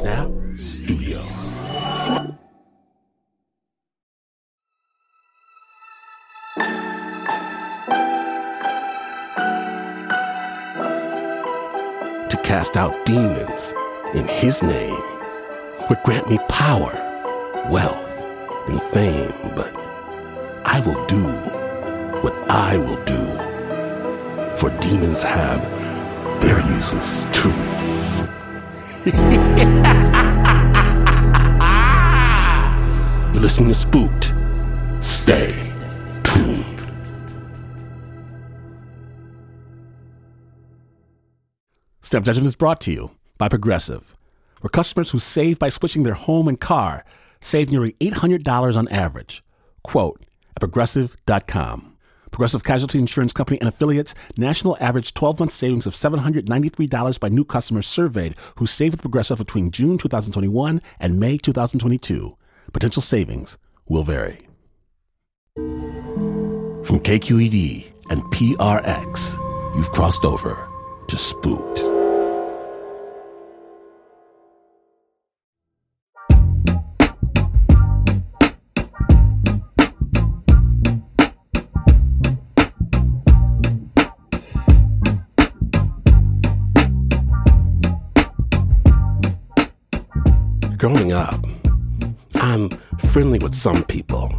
Snap Studios. To cast out demons in his name would grant me power, wealth, and fame, but I will do what I will do. For demons have their uses too. You're listening to Spooked. Stay tuned. Snap Judgment is brought to you by Progressive, where customers who save by switching their home and car save nearly $800 on average. Quote at progressive.com. Progressive Casualty Insurance Company and affiliates national average 12 month savings of $793 by new customers surveyed who saved with Progressive between June 2021 and May 2022. Potential savings will vary. From KQED and PRX, you've crossed over to Spooked. Some people.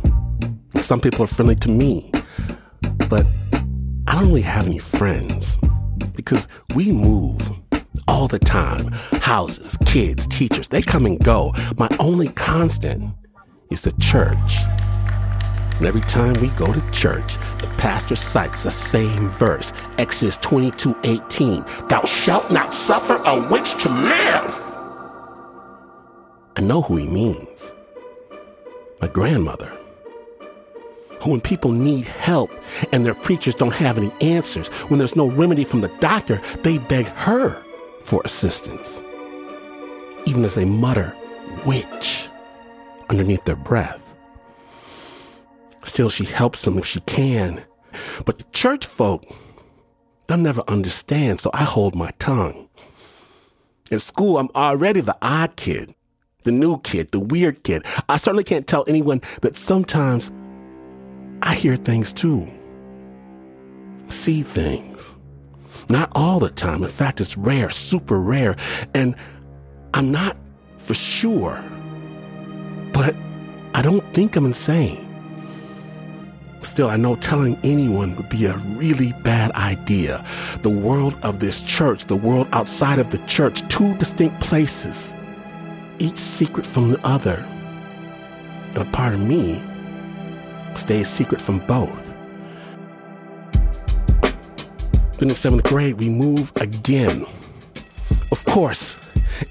Some people are friendly to me. But I don't really have any friends because we move all the time. Houses, kids, teachers, they come and go. My only constant is the church. And every time we go to church, the pastor cites the same verse, Exodus 22, 18. Thou shalt not suffer a witch to live. I know who he means. My grandmother. When people need help and their preachers don't have any answers, when there's no remedy from the doctor, they beg her for assistance. Even as they mutter, witch, underneath their breath. Still, she helps them if she can. But the church folk, they'll never understand, so I hold my tongue. In school, I'm already the odd kid the new kid, the weird kid. I certainly can't tell anyone that sometimes I hear things too, see things. Not all the time. In fact, it's rare, super rare. And I'm not for sure, but I don't think I'm insane. Still, I know telling anyone would be a really bad idea. The world of this church, the world outside of the church, two distinct places each secret from the other. A part of me stays secret from both. Then in seventh grade, we move again. Of course,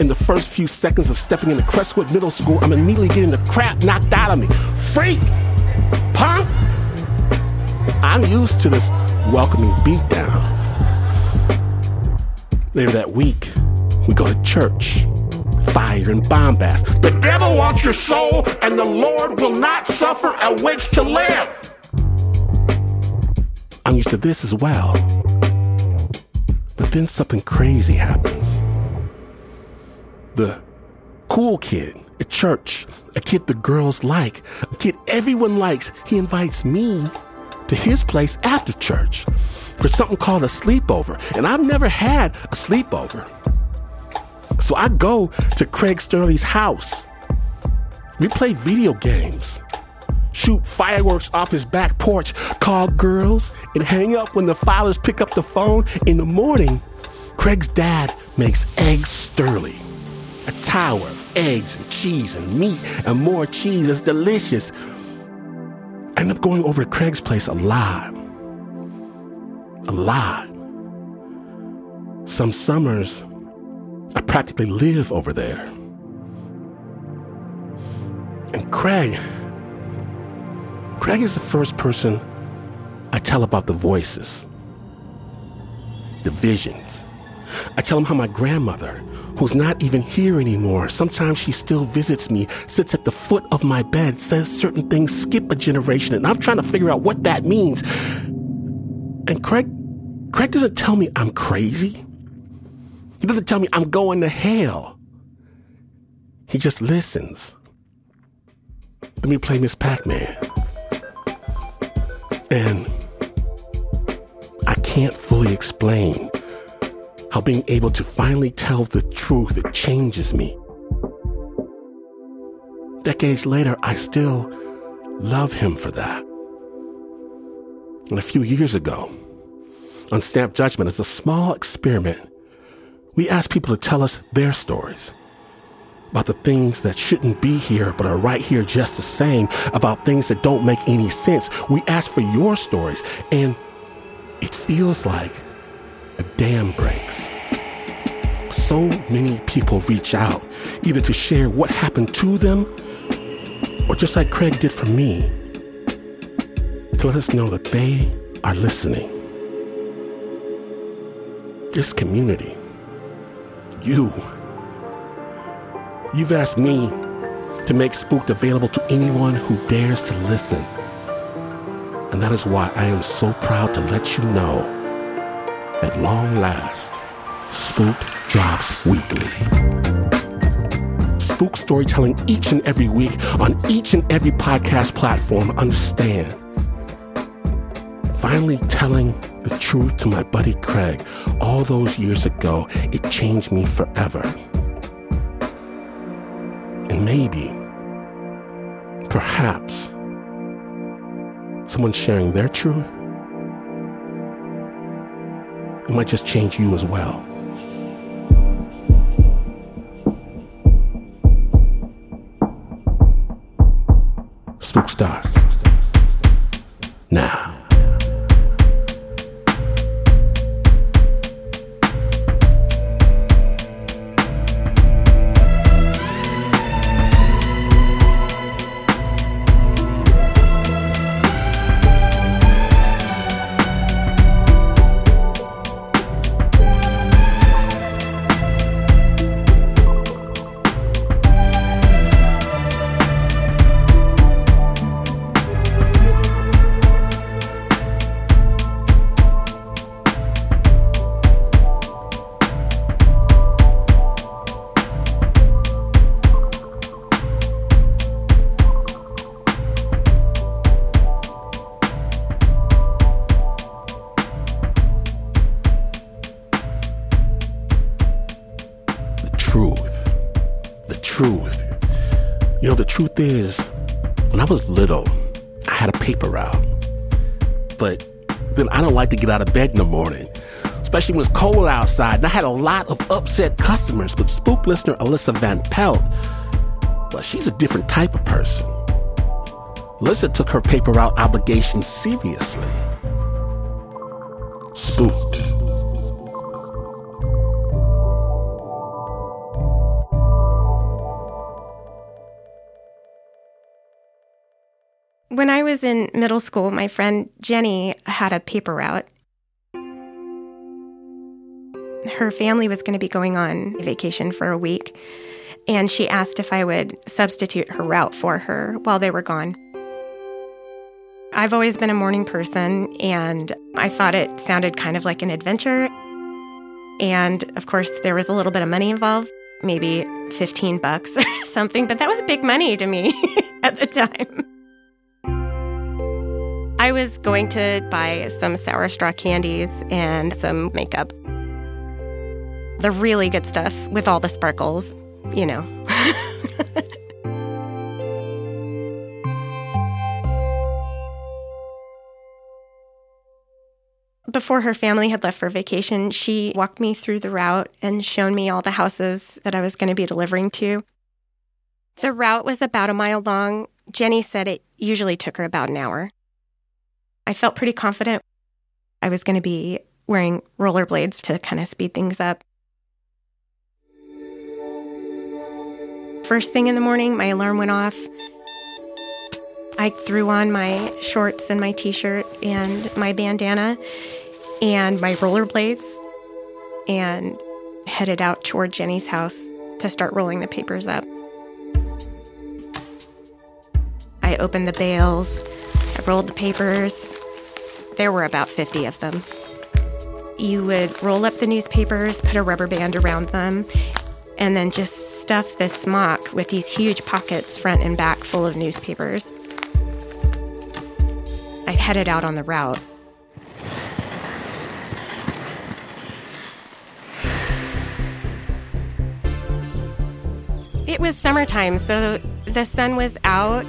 in the first few seconds of stepping into Crestwood Middle School, I'm immediately getting the crap knocked out of me. Freak! Punk! I'm used to this welcoming beatdown. Later that week, we go to church fire and bombast. The devil wants your soul, and the Lord will not suffer a witch to live. I'm used to this as well. But then something crazy happens. The cool kid at church, a kid the girls like, a kid everyone likes, he invites me to his place after church for something called a sleepover. And I've never had a sleepover. So I go to Craig Sturley's house. We play video games, shoot fireworks off his back porch, call girls, and hang up when the fathers pick up the phone. In the morning, Craig's dad makes eggs Sturley. A tower of eggs and cheese and meat and more cheese. It's delicious. I end up going over to Craig's place a lot. A lot. Some summers, I practically live over there. And Craig, Craig is the first person I tell about the voices, the visions. I tell him how my grandmother, who's not even here anymore, sometimes she still visits me, sits at the foot of my bed, says certain things, skip a generation, and I'm trying to figure out what that means. And Craig, Craig doesn't tell me I'm crazy. He doesn't tell me I'm going to hell. He just listens. Let me play Miss Pac Man. And I can't fully explain how being able to finally tell the truth it changes me. Decades later, I still love him for that. And a few years ago, on Snap Judgment, as a small experiment, we ask people to tell us their stories about the things that shouldn't be here but are right here just the same, about things that don't make any sense. We ask for your stories, and it feels like a dam breaks. So many people reach out, either to share what happened to them, or just like Craig did for me, to let us know that they are listening. This community, you, You've asked me to make Spooked available to anyone who dares to listen. And that is why I am so proud to let you know at long last, Spooked drops weekly. Spook storytelling each and every week on each and every podcast platform. Understand. Finally telling the truth to my buddy Craig all those years ago, it changed me forever. And maybe, perhaps, someone sharing their truth, it might just change you as well. Spook starts is, when I was little, I had a paper route. But then I don't like to get out of bed in the morning, especially when it's cold outside. And I had a lot of upset customers, but Spook listener Alyssa Van Pelt, well, she's a different type of person. Alyssa took her paper route obligation seriously. Spooked. When I was in middle school, my friend Jenny had a paper route. Her family was going to be going on vacation for a week, and she asked if I would substitute her route for her while they were gone. I've always been a morning person, and I thought it sounded kind of like an adventure. And of course, there was a little bit of money involved, maybe 15 bucks or something, but that was big money to me at the time. I was going to buy some sour straw candies and some makeup. The really good stuff with all the sparkles, you know. Before her family had left for vacation, she walked me through the route and shown me all the houses that I was going to be delivering to. The route was about a mile long. Jenny said it usually took her about an hour. I felt pretty confident I was going to be wearing rollerblades to kind of speed things up. First thing in the morning, my alarm went off. I threw on my shorts and my t shirt and my bandana and my rollerblades and headed out toward Jenny's house to start rolling the papers up. I opened the bales, I rolled the papers, there were about 50 of them. You would roll up the newspapers, put a rubber band around them, and then just stuff this smock with these huge pockets front and back full of newspapers. I headed out on the route. It was summertime, so the sun was out.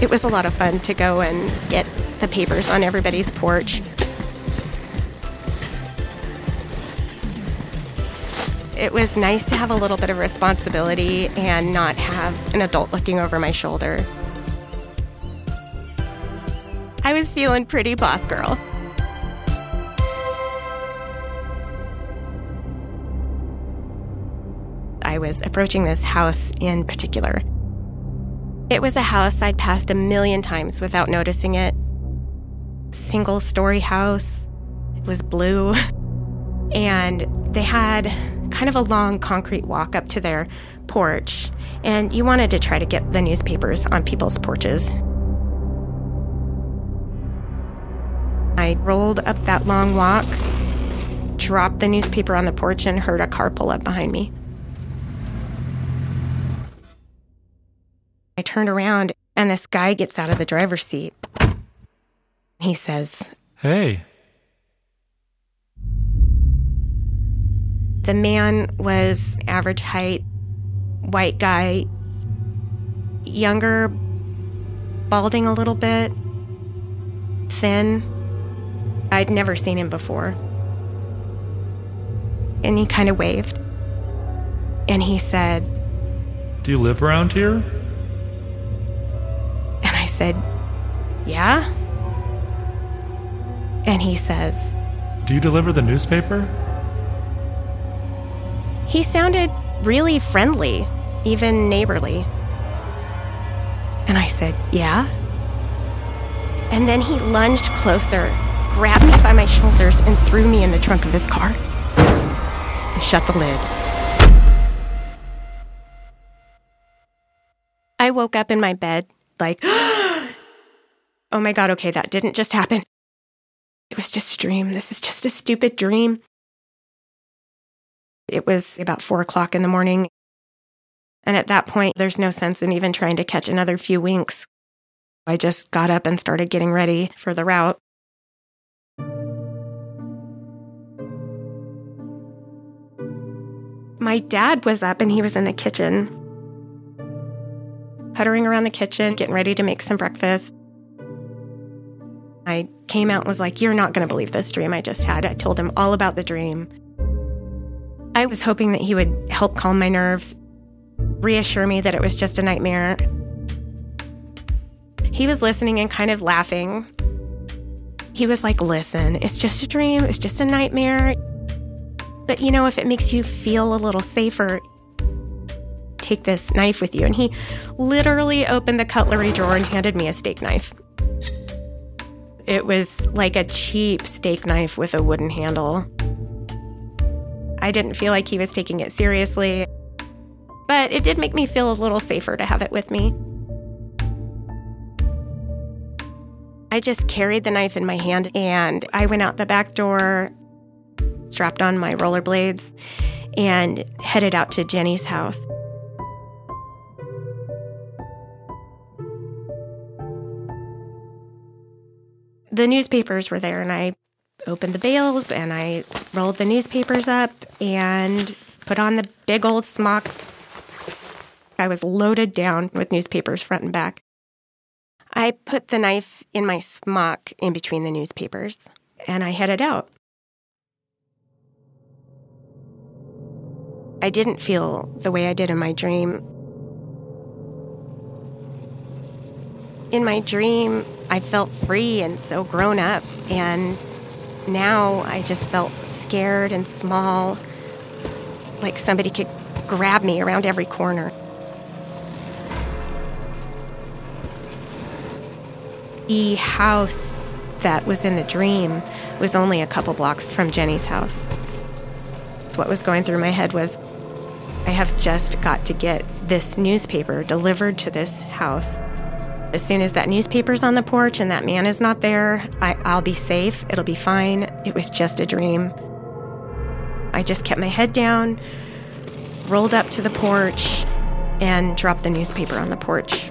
It was a lot of fun to go and get the papers on everybody's porch. It was nice to have a little bit of responsibility and not have an adult looking over my shoulder. I was feeling pretty boss girl. I was approaching this house in particular. It was a house I'd passed a million times without noticing it. Single story house. It was blue. And they had kind of a long concrete walk up to their porch. And you wanted to try to get the newspapers on people's porches. I rolled up that long walk, dropped the newspaper on the porch, and heard a car pull up behind me. I turned around and this guy gets out of the driver's seat. He says, Hey. The man was average height, white guy, younger, balding a little bit, thin. I'd never seen him before. And he kind of waved. And he said, Do you live around here? Said, Yeah? And he says, Do you deliver the newspaper? He sounded really friendly, even neighborly. And I said, Yeah? And then he lunged closer, grabbed me by my shoulders, and threw me in the trunk of his car and shut the lid. I woke up in my bed like, oh my God, okay, that didn't just happen. It was just a dream. This is just a stupid dream. It was about four o'clock in the morning. And at that point, there's no sense in even trying to catch another few winks. I just got up and started getting ready for the route. My dad was up and he was in the kitchen, puttering around the kitchen, getting ready to make some breakfast. I came out and was like, You're not going to believe this dream I just had. I told him all about the dream. I was hoping that he would help calm my nerves, reassure me that it was just a nightmare. He was listening and kind of laughing. He was like, Listen, it's just a dream, it's just a nightmare. But you know, if it makes you feel a little safer, take this knife with you. And he literally opened the cutlery drawer and handed me a steak knife. It was like a cheap steak knife with a wooden handle. I didn't feel like he was taking it seriously, but it did make me feel a little safer to have it with me. I just carried the knife in my hand and I went out the back door, strapped on my rollerblades, and headed out to Jenny's house. The newspapers were there, and I opened the bales and I rolled the newspapers up and put on the big old smock. I was loaded down with newspapers front and back. I put the knife in my smock in between the newspapers and I headed out. I didn't feel the way I did in my dream. In my dream, I felt free and so grown up, and now I just felt scared and small, like somebody could grab me around every corner. The house that was in the dream was only a couple blocks from Jenny's house. What was going through my head was I have just got to get this newspaper delivered to this house. As soon as that newspaper's on the porch and that man is not there, I, will be safe. It'll be fine. It was just a dream. I just kept my head down, rolled up to the porch, and dropped the newspaper on the porch.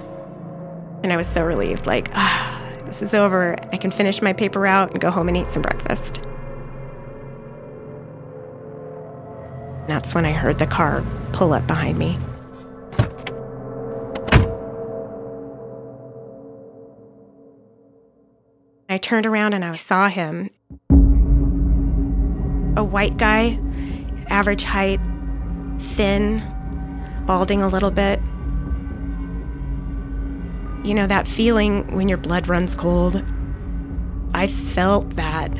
And I was so relieved like, ah, this is over. I can finish my paper route and go home and eat some breakfast. That's when I heard the car pull up behind me. I turned around and I saw him. A white guy, average height, thin, balding a little bit. You know, that feeling when your blood runs cold. I felt that.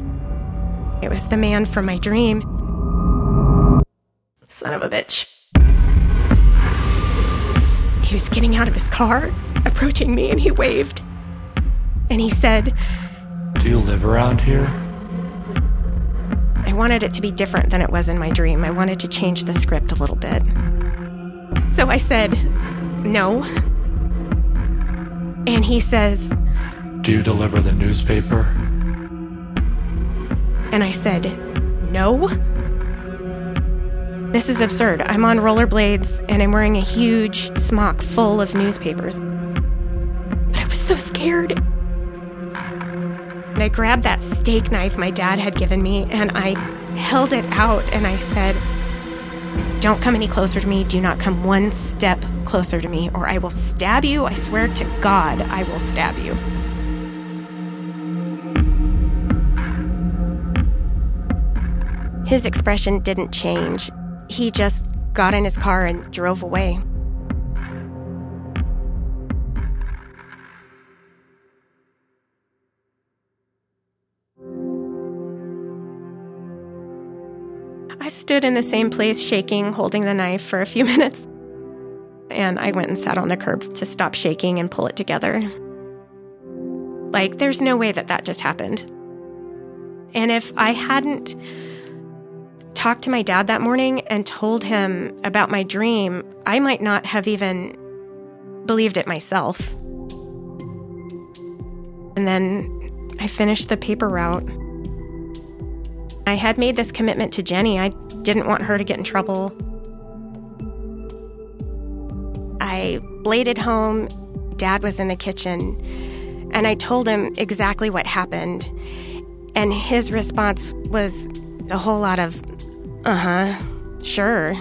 It was the man from my dream. Son of a bitch. He was getting out of his car, approaching me, and he waved. And he said, Do you live around here? I wanted it to be different than it was in my dream. I wanted to change the script a little bit. So I said, No. And he says, Do you deliver the newspaper? And I said, No. This is absurd. I'm on rollerblades and I'm wearing a huge smock full of newspapers. But I was so scared. I grabbed that steak knife my dad had given me and I held it out and I said, Don't come any closer to me. Do not come one step closer to me, or I will stab you. I swear to God, I will stab you. His expression didn't change. He just got in his car and drove away. Stood in the same place, shaking, holding the knife for a few minutes. And I went and sat on the curb to stop shaking and pull it together. Like, there's no way that that just happened. And if I hadn't talked to my dad that morning and told him about my dream, I might not have even believed it myself. And then I finished the paper route. I had made this commitment to Jenny. I didn't want her to get in trouble. I bladed home. Dad was in the kitchen. And I told him exactly what happened. And his response was a whole lot of, uh huh, sure.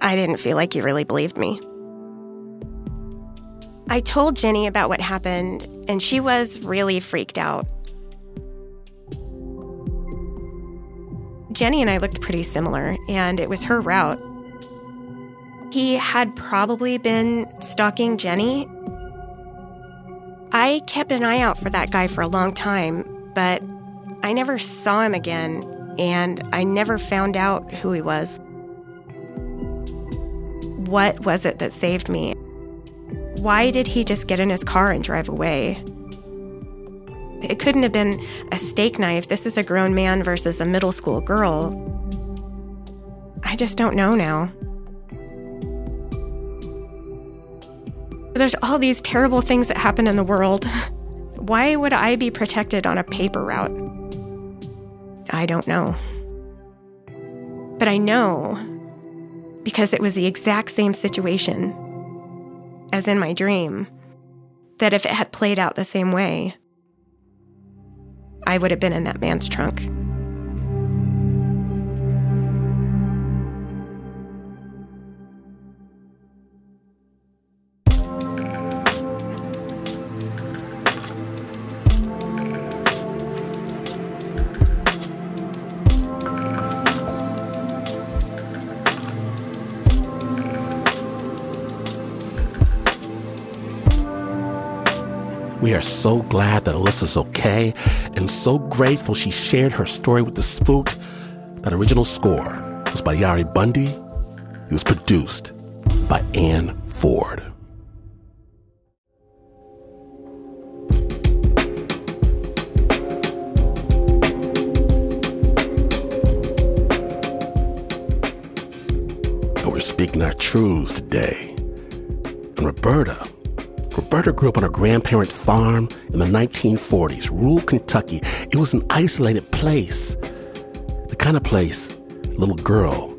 I didn't feel like he really believed me. I told Jenny about what happened, and she was really freaked out. Jenny and I looked pretty similar, and it was her route. He had probably been stalking Jenny. I kept an eye out for that guy for a long time, but I never saw him again, and I never found out who he was. What was it that saved me? Why did he just get in his car and drive away? It couldn't have been a steak knife. This is a grown man versus a middle school girl. I just don't know now. There's all these terrible things that happen in the world. Why would I be protected on a paper route? I don't know. But I know because it was the exact same situation as in my dream that if it had played out the same way, I would have been in that man's trunk. We are so glad that Alyssa's okay and so grateful she shared her story with the Spooked. That original score was by Yari Bundy. It was produced by Anne Ford. And we're speaking our truths today. And Roberta, Roberta grew up on her grandparents' farm in the 1940s, rural Kentucky. It was an isolated place. The kind of place a little girl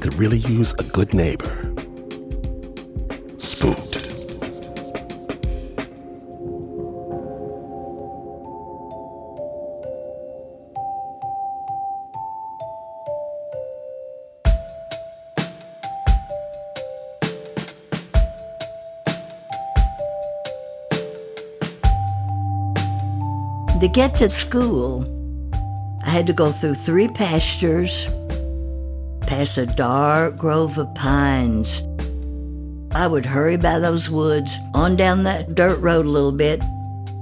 could really use a good neighbor. Spooked. To get to school, I had to go through three pastures, past a dark grove of pines. I would hurry by those woods, on down that dirt road a little bit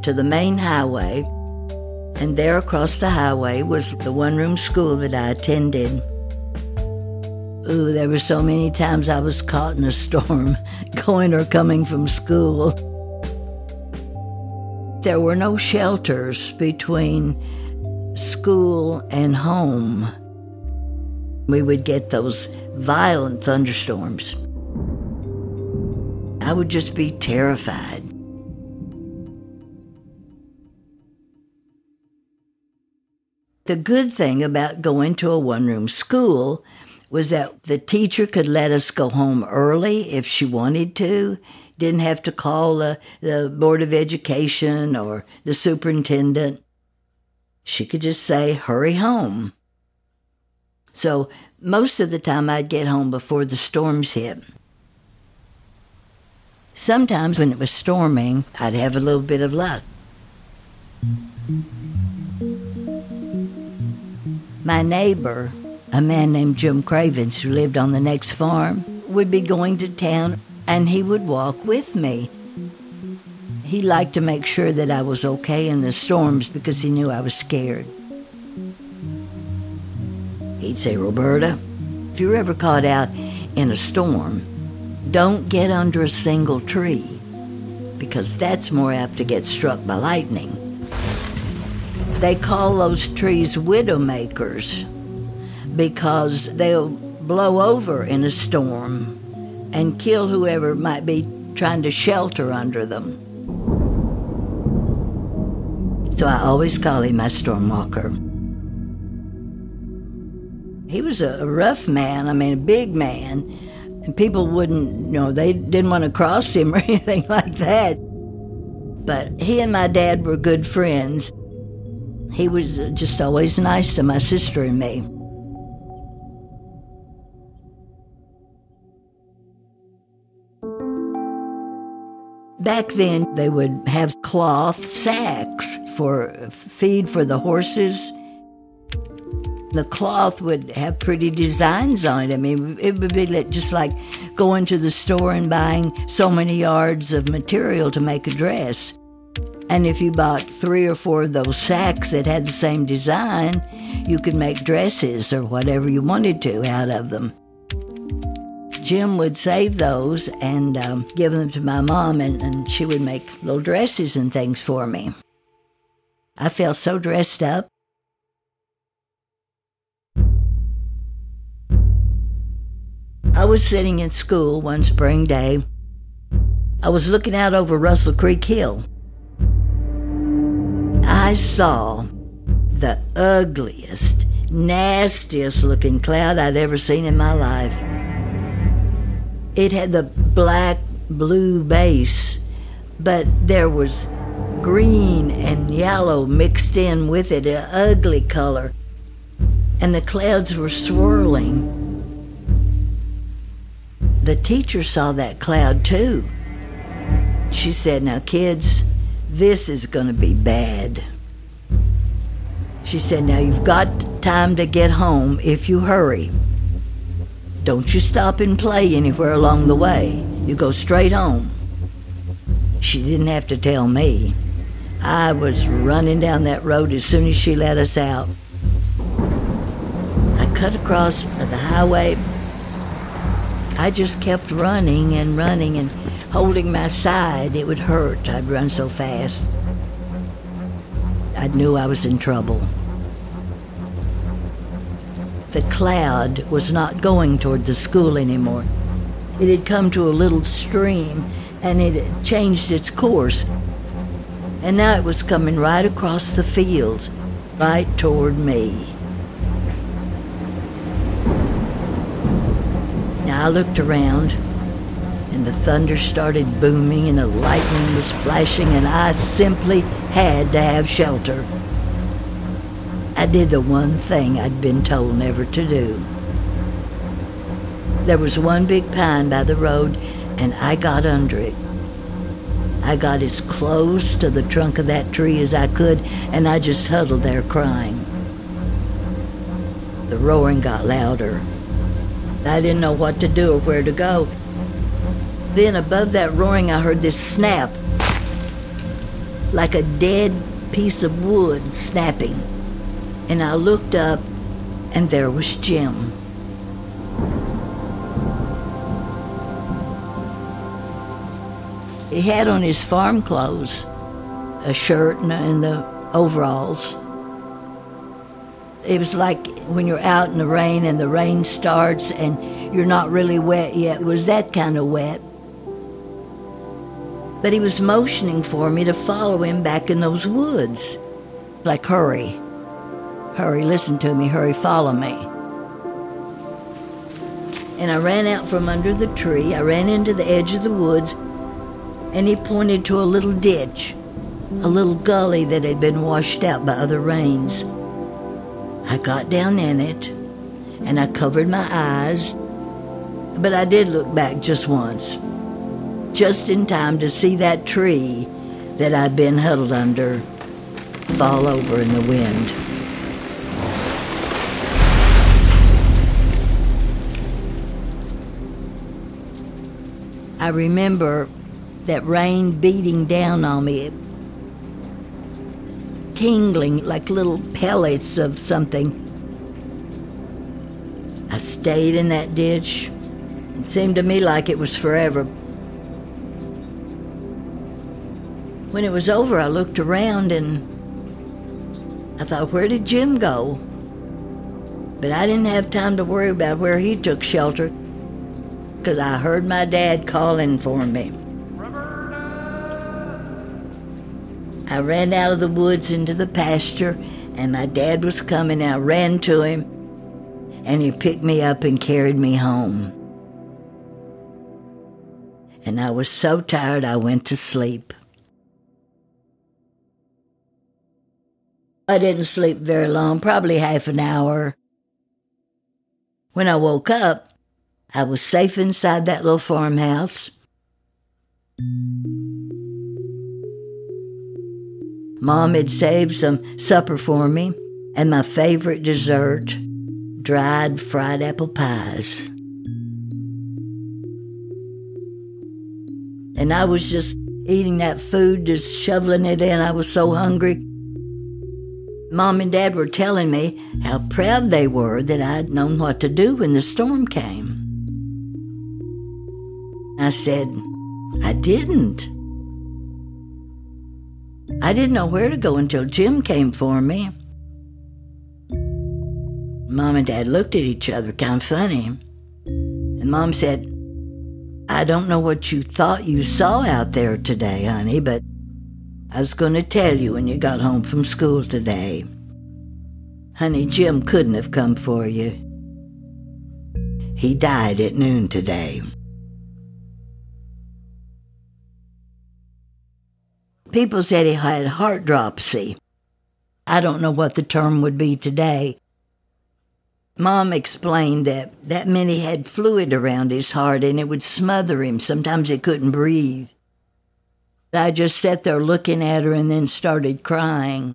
to the main highway, and there across the highway was the one room school that I attended. Ooh, there were so many times I was caught in a storm going or coming from school. There were no shelters between school and home. We would get those violent thunderstorms. I would just be terrified. The good thing about going to a one room school was that the teacher could let us go home early if she wanted to didn't have to call the, the Board of Education or the superintendent. She could just say, hurry home. So most of the time I'd get home before the storms hit. Sometimes when it was storming, I'd have a little bit of luck. My neighbor, a man named Jim Cravens who lived on the next farm, would be going to town and he would walk with me. He liked to make sure that I was okay in the storms because he knew I was scared. He'd say, Roberta, if you're ever caught out in a storm, don't get under a single tree because that's more apt to get struck by lightning. They call those trees widowmakers because they'll blow over in a storm and kill whoever might be trying to shelter under them. So I always call him my storm walker. He was a rough man, I mean, a big man, and people wouldn't, you know, they didn't want to cross him or anything like that. But he and my dad were good friends. He was just always nice to my sister and me. Back then, they would have cloth sacks for feed for the horses. The cloth would have pretty designs on it. I mean, it would be just like going to the store and buying so many yards of material to make a dress. And if you bought three or four of those sacks that had the same design, you could make dresses or whatever you wanted to out of them. Jim would save those and um, give them to my mom, and, and she would make little dresses and things for me. I felt so dressed up. I was sitting in school one spring day. I was looking out over Russell Creek Hill. I saw the ugliest, nastiest looking cloud I'd ever seen in my life. It had the black blue base, but there was green and yellow mixed in with it, an ugly color. And the clouds were swirling. The teacher saw that cloud too. She said, Now, kids, this is going to be bad. She said, Now you've got time to get home if you hurry. Don't you stop and play anywhere along the way. You go straight home. She didn't have to tell me. I was running down that road as soon as she let us out. I cut across the highway. I just kept running and running and holding my side. It would hurt. I'd run so fast. I knew I was in trouble the cloud was not going toward the school anymore. It had come to a little stream and it had changed its course. And now it was coming right across the fields, right toward me. Now I looked around and the thunder started booming and the lightning was flashing and I simply had to have shelter. I did the one thing I'd been told never to do. There was one big pine by the road, and I got under it. I got as close to the trunk of that tree as I could, and I just huddled there crying. The roaring got louder. I didn't know what to do or where to go. Then, above that roaring, I heard this snap like a dead piece of wood snapping. And I looked up, and there was Jim. He had on his farm clothes, a shirt and, and the overalls. It was like when you're out in the rain and the rain starts and you're not really wet yet. It was that kind of wet. But he was motioning for me to follow him back in those woods. Like, hurry. Hurry, listen to me, hurry, follow me. And I ran out from under the tree. I ran into the edge of the woods and he pointed to a little ditch, a little gully that had been washed out by other rains. I got down in it and I covered my eyes, but I did look back just once, just in time to see that tree that I'd been huddled under fall over in the wind. I remember that rain beating down on me, tingling like little pellets of something. I stayed in that ditch. It seemed to me like it was forever. When it was over, I looked around and I thought, where did Jim go? But I didn't have time to worry about where he took shelter because I heard my dad calling for me. I ran out of the woods into the pasture, and my dad was coming. I ran to him, and he picked me up and carried me home. And I was so tired I went to sleep. I didn't sleep very long, probably half an hour. When I woke up, I was safe inside that little farmhouse. Mom had saved some supper for me and my favorite dessert, dried fried apple pies. And I was just eating that food, just shoveling it in. I was so hungry. Mom and Dad were telling me how proud they were that I'd known what to do when the storm came. I said, I didn't. I didn't know where to go until Jim came for me. Mom and Dad looked at each other kind of funny. And Mom said, I don't know what you thought you saw out there today, honey, but I was going to tell you when you got home from school today. Honey, Jim couldn't have come for you. He died at noon today. People said he had heart dropsy. I don't know what the term would be today. Mom explained that that meant he had fluid around his heart and it would smother him. Sometimes he couldn't breathe. I just sat there looking at her and then started crying.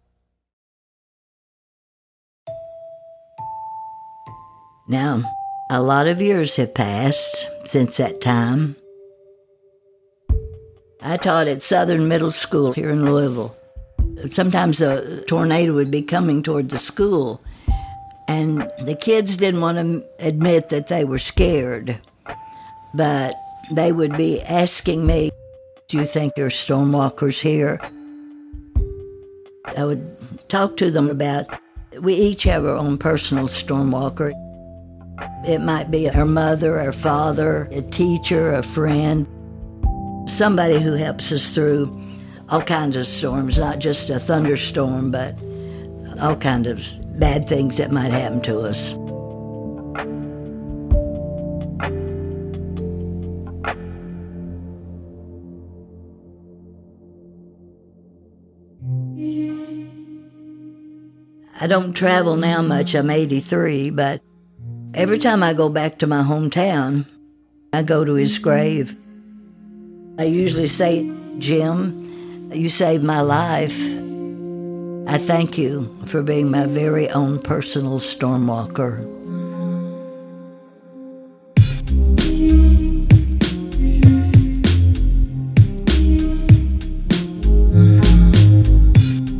Now, a lot of years have passed since that time. I taught at Southern Middle School here in Louisville. Sometimes a tornado would be coming toward the school, and the kids didn't want to admit that they were scared. But they would be asking me, Do you think there are stormwalkers here? I would talk to them about we each have our own personal stormwalker. It might be our mother, our father, a teacher, a friend somebody who helps us through all kinds of storms, not just a thunderstorm, but all kinds of bad things that might happen to us. I don't travel now much, I'm 83, but every time I go back to my hometown, I go to his grave. I usually say, Jim, you saved my life. I thank you for being my very own personal stormwalker.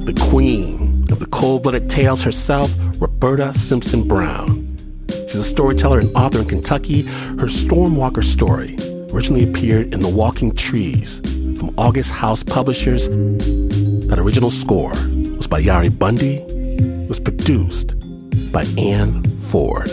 The queen of the cold blooded tales herself, Roberta Simpson Brown. She's a storyteller and author in Kentucky. Her Stormwalker story originally appeared in The Walking Trees from August House Publishers. That original score was by Yari Bundy. It was produced by Anne Ford.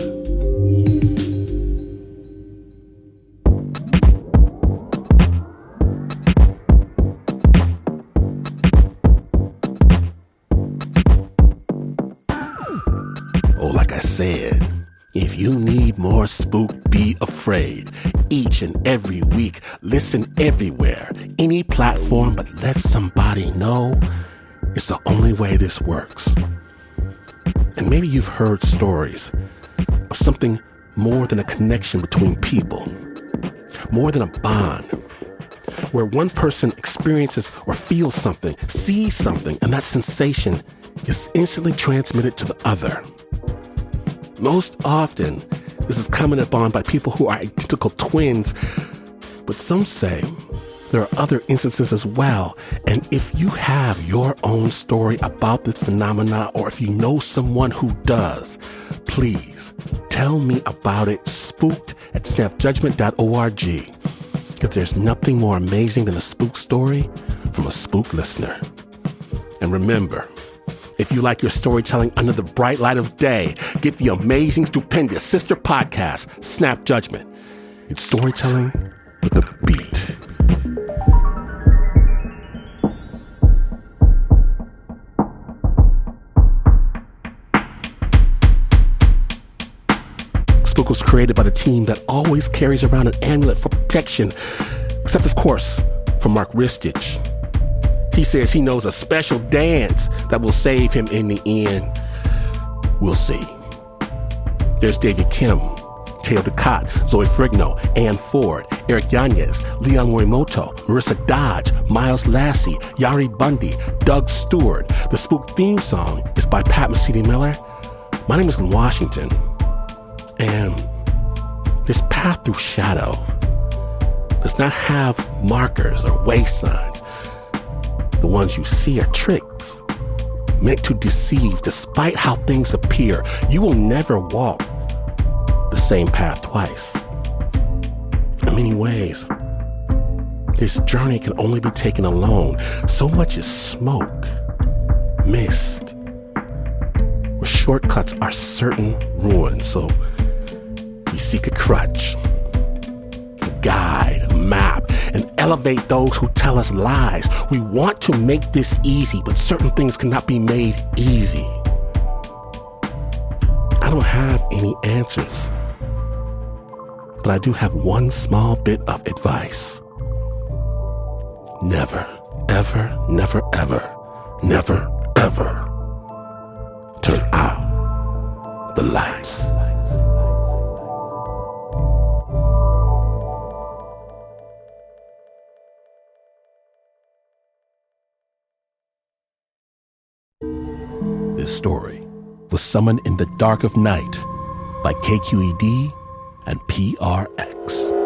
Oh, like I said, if you need more spook, be afraid. Each and every week, listen everywhere, any platform, but let somebody know it's the only way this works. And maybe you've heard stories of something more than a connection between people, more than a bond, where one person experiences or feels something, sees something, and that sensation is instantly transmitted to the other. Most often, this is commented upon by people who are identical twins, but some say there are other instances as well. And if you have your own story about this phenomena, or if you know someone who does, please tell me about it. Spooked at snapjudgment.org. Because there's nothing more amazing than a spook story from a spook listener. And remember, if you like your storytelling under the bright light of day, get the amazing, stupendous sister podcast, Snap Judgment. It's storytelling with a beat. Spook was created by the team that always carries around an amulet for protection, except, of course, for Mark Ristich. He says he knows a special dance that will save him in the end. We'll see. There's David Kim, Teo Ducot, Zoe Ferrigno, Anne Ford, Eric Yanez, Leon Morimoto, Marissa Dodge, Miles Lassie, Yari Bundy, Doug Stewart. The Spook theme song is by Pat Mesiti-Miller. My name is Washington. And this path through shadow does not have markers or way signs. The ones you see are tricks meant to deceive despite how things appear. You will never walk the same path twice. In many ways, this journey can only be taken alone. So much is smoke, mist, where shortcuts are certain ruin. So we seek a crutch, a guide, elevate those who tell us lies. We want to make this easy, but certain things cannot be made easy. I don't have any answers, but I do have one small bit of advice. Never, ever, never, ever, never, ever turn out the lights. This story was summoned in the dark of night by KQED and PRX.